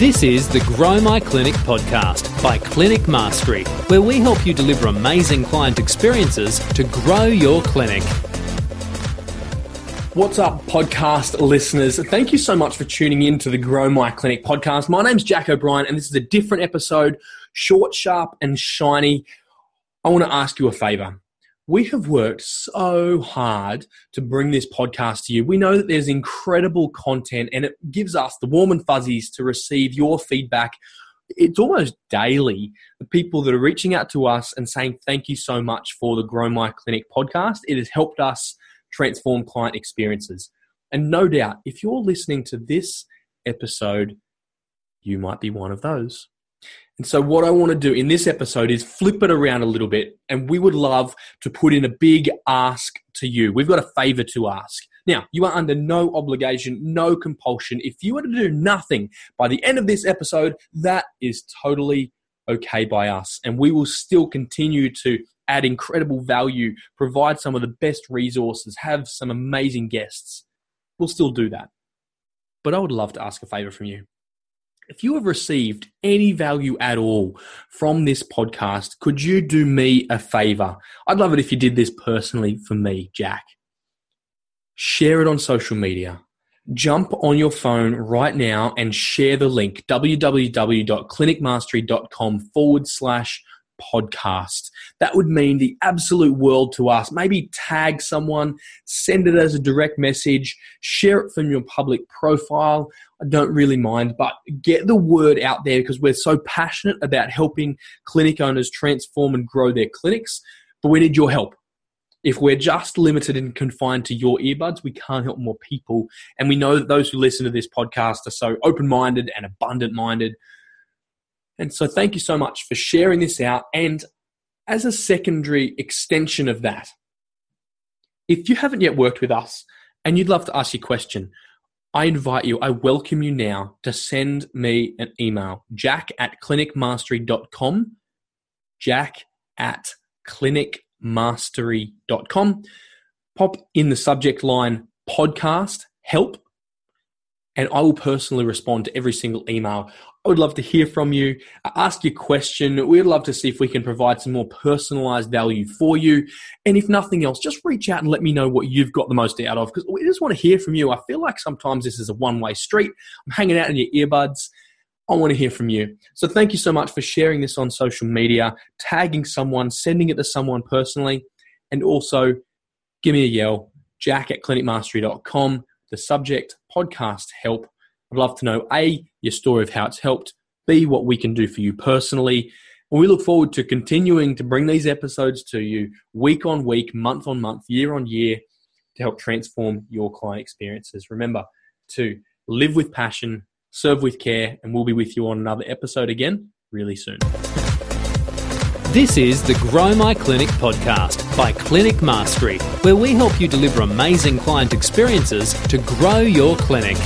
This is the Grow My Clinic podcast by Clinic Mastery, where we help you deliver amazing client experiences to grow your clinic. What's up, podcast listeners? Thank you so much for tuning in to the Grow My Clinic podcast. My name's Jack O'Brien, and this is a different episode, short, sharp, and shiny. I want to ask you a favor we have worked so hard to bring this podcast to you. We know that there's incredible content and it gives us the warm and fuzzies to receive your feedback. It's almost daily. The people that are reaching out to us and saying, Thank you so much for the Grow My Clinic podcast. It has helped us transform client experiences. And no doubt, if you're listening to this episode, you might be one of those. And so, what I want to do in this episode is flip it around a little bit, and we would love to put in a big ask to you. We've got a favor to ask. Now, you are under no obligation, no compulsion. If you were to do nothing by the end of this episode, that is totally okay by us. And we will still continue to add incredible value, provide some of the best resources, have some amazing guests. We'll still do that. But I would love to ask a favor from you. If you have received any value at all from this podcast, could you do me a favor? I'd love it if you did this personally for me, Jack. Share it on social media. Jump on your phone right now and share the link www.clinicmastery.com forward slash podcast. That would mean the absolute world to us. Maybe tag someone, send it as a direct message, share it from your public profile. I don't really mind, but get the word out there because we're so passionate about helping clinic owners transform and grow their clinics. But we need your help. If we're just limited and confined to your earbuds, we can't help more people. And we know that those who listen to this podcast are so open minded and abundant minded and so thank you so much for sharing this out. And as a secondary extension of that, if you haven't yet worked with us and you'd love to ask your question, I invite you, I welcome you now to send me an email, jack at clinicmastery.com, jack at clinicmastery.com. Pop in the subject line podcast help, and I will personally respond to every single email. I would love to hear from you, ask your question. We'd love to see if we can provide some more personalized value for you. And if nothing else, just reach out and let me know what you've got the most out of because we just want to hear from you. I feel like sometimes this is a one way street. I'm hanging out in your earbuds. I want to hear from you. So thank you so much for sharing this on social media, tagging someone, sending it to someone personally, and also give me a yell, jack at clinicmastery.com. The subject, podcast help I'd love to know A, your story of how it's helped, B, what we can do for you personally. And we look forward to continuing to bring these episodes to you week on week, month on month, year on year to help transform your client experiences. Remember to live with passion, serve with care, and we'll be with you on another episode again really soon. This is the Grow My Clinic podcast by Clinic Mastery, where we help you deliver amazing client experiences to grow your clinic.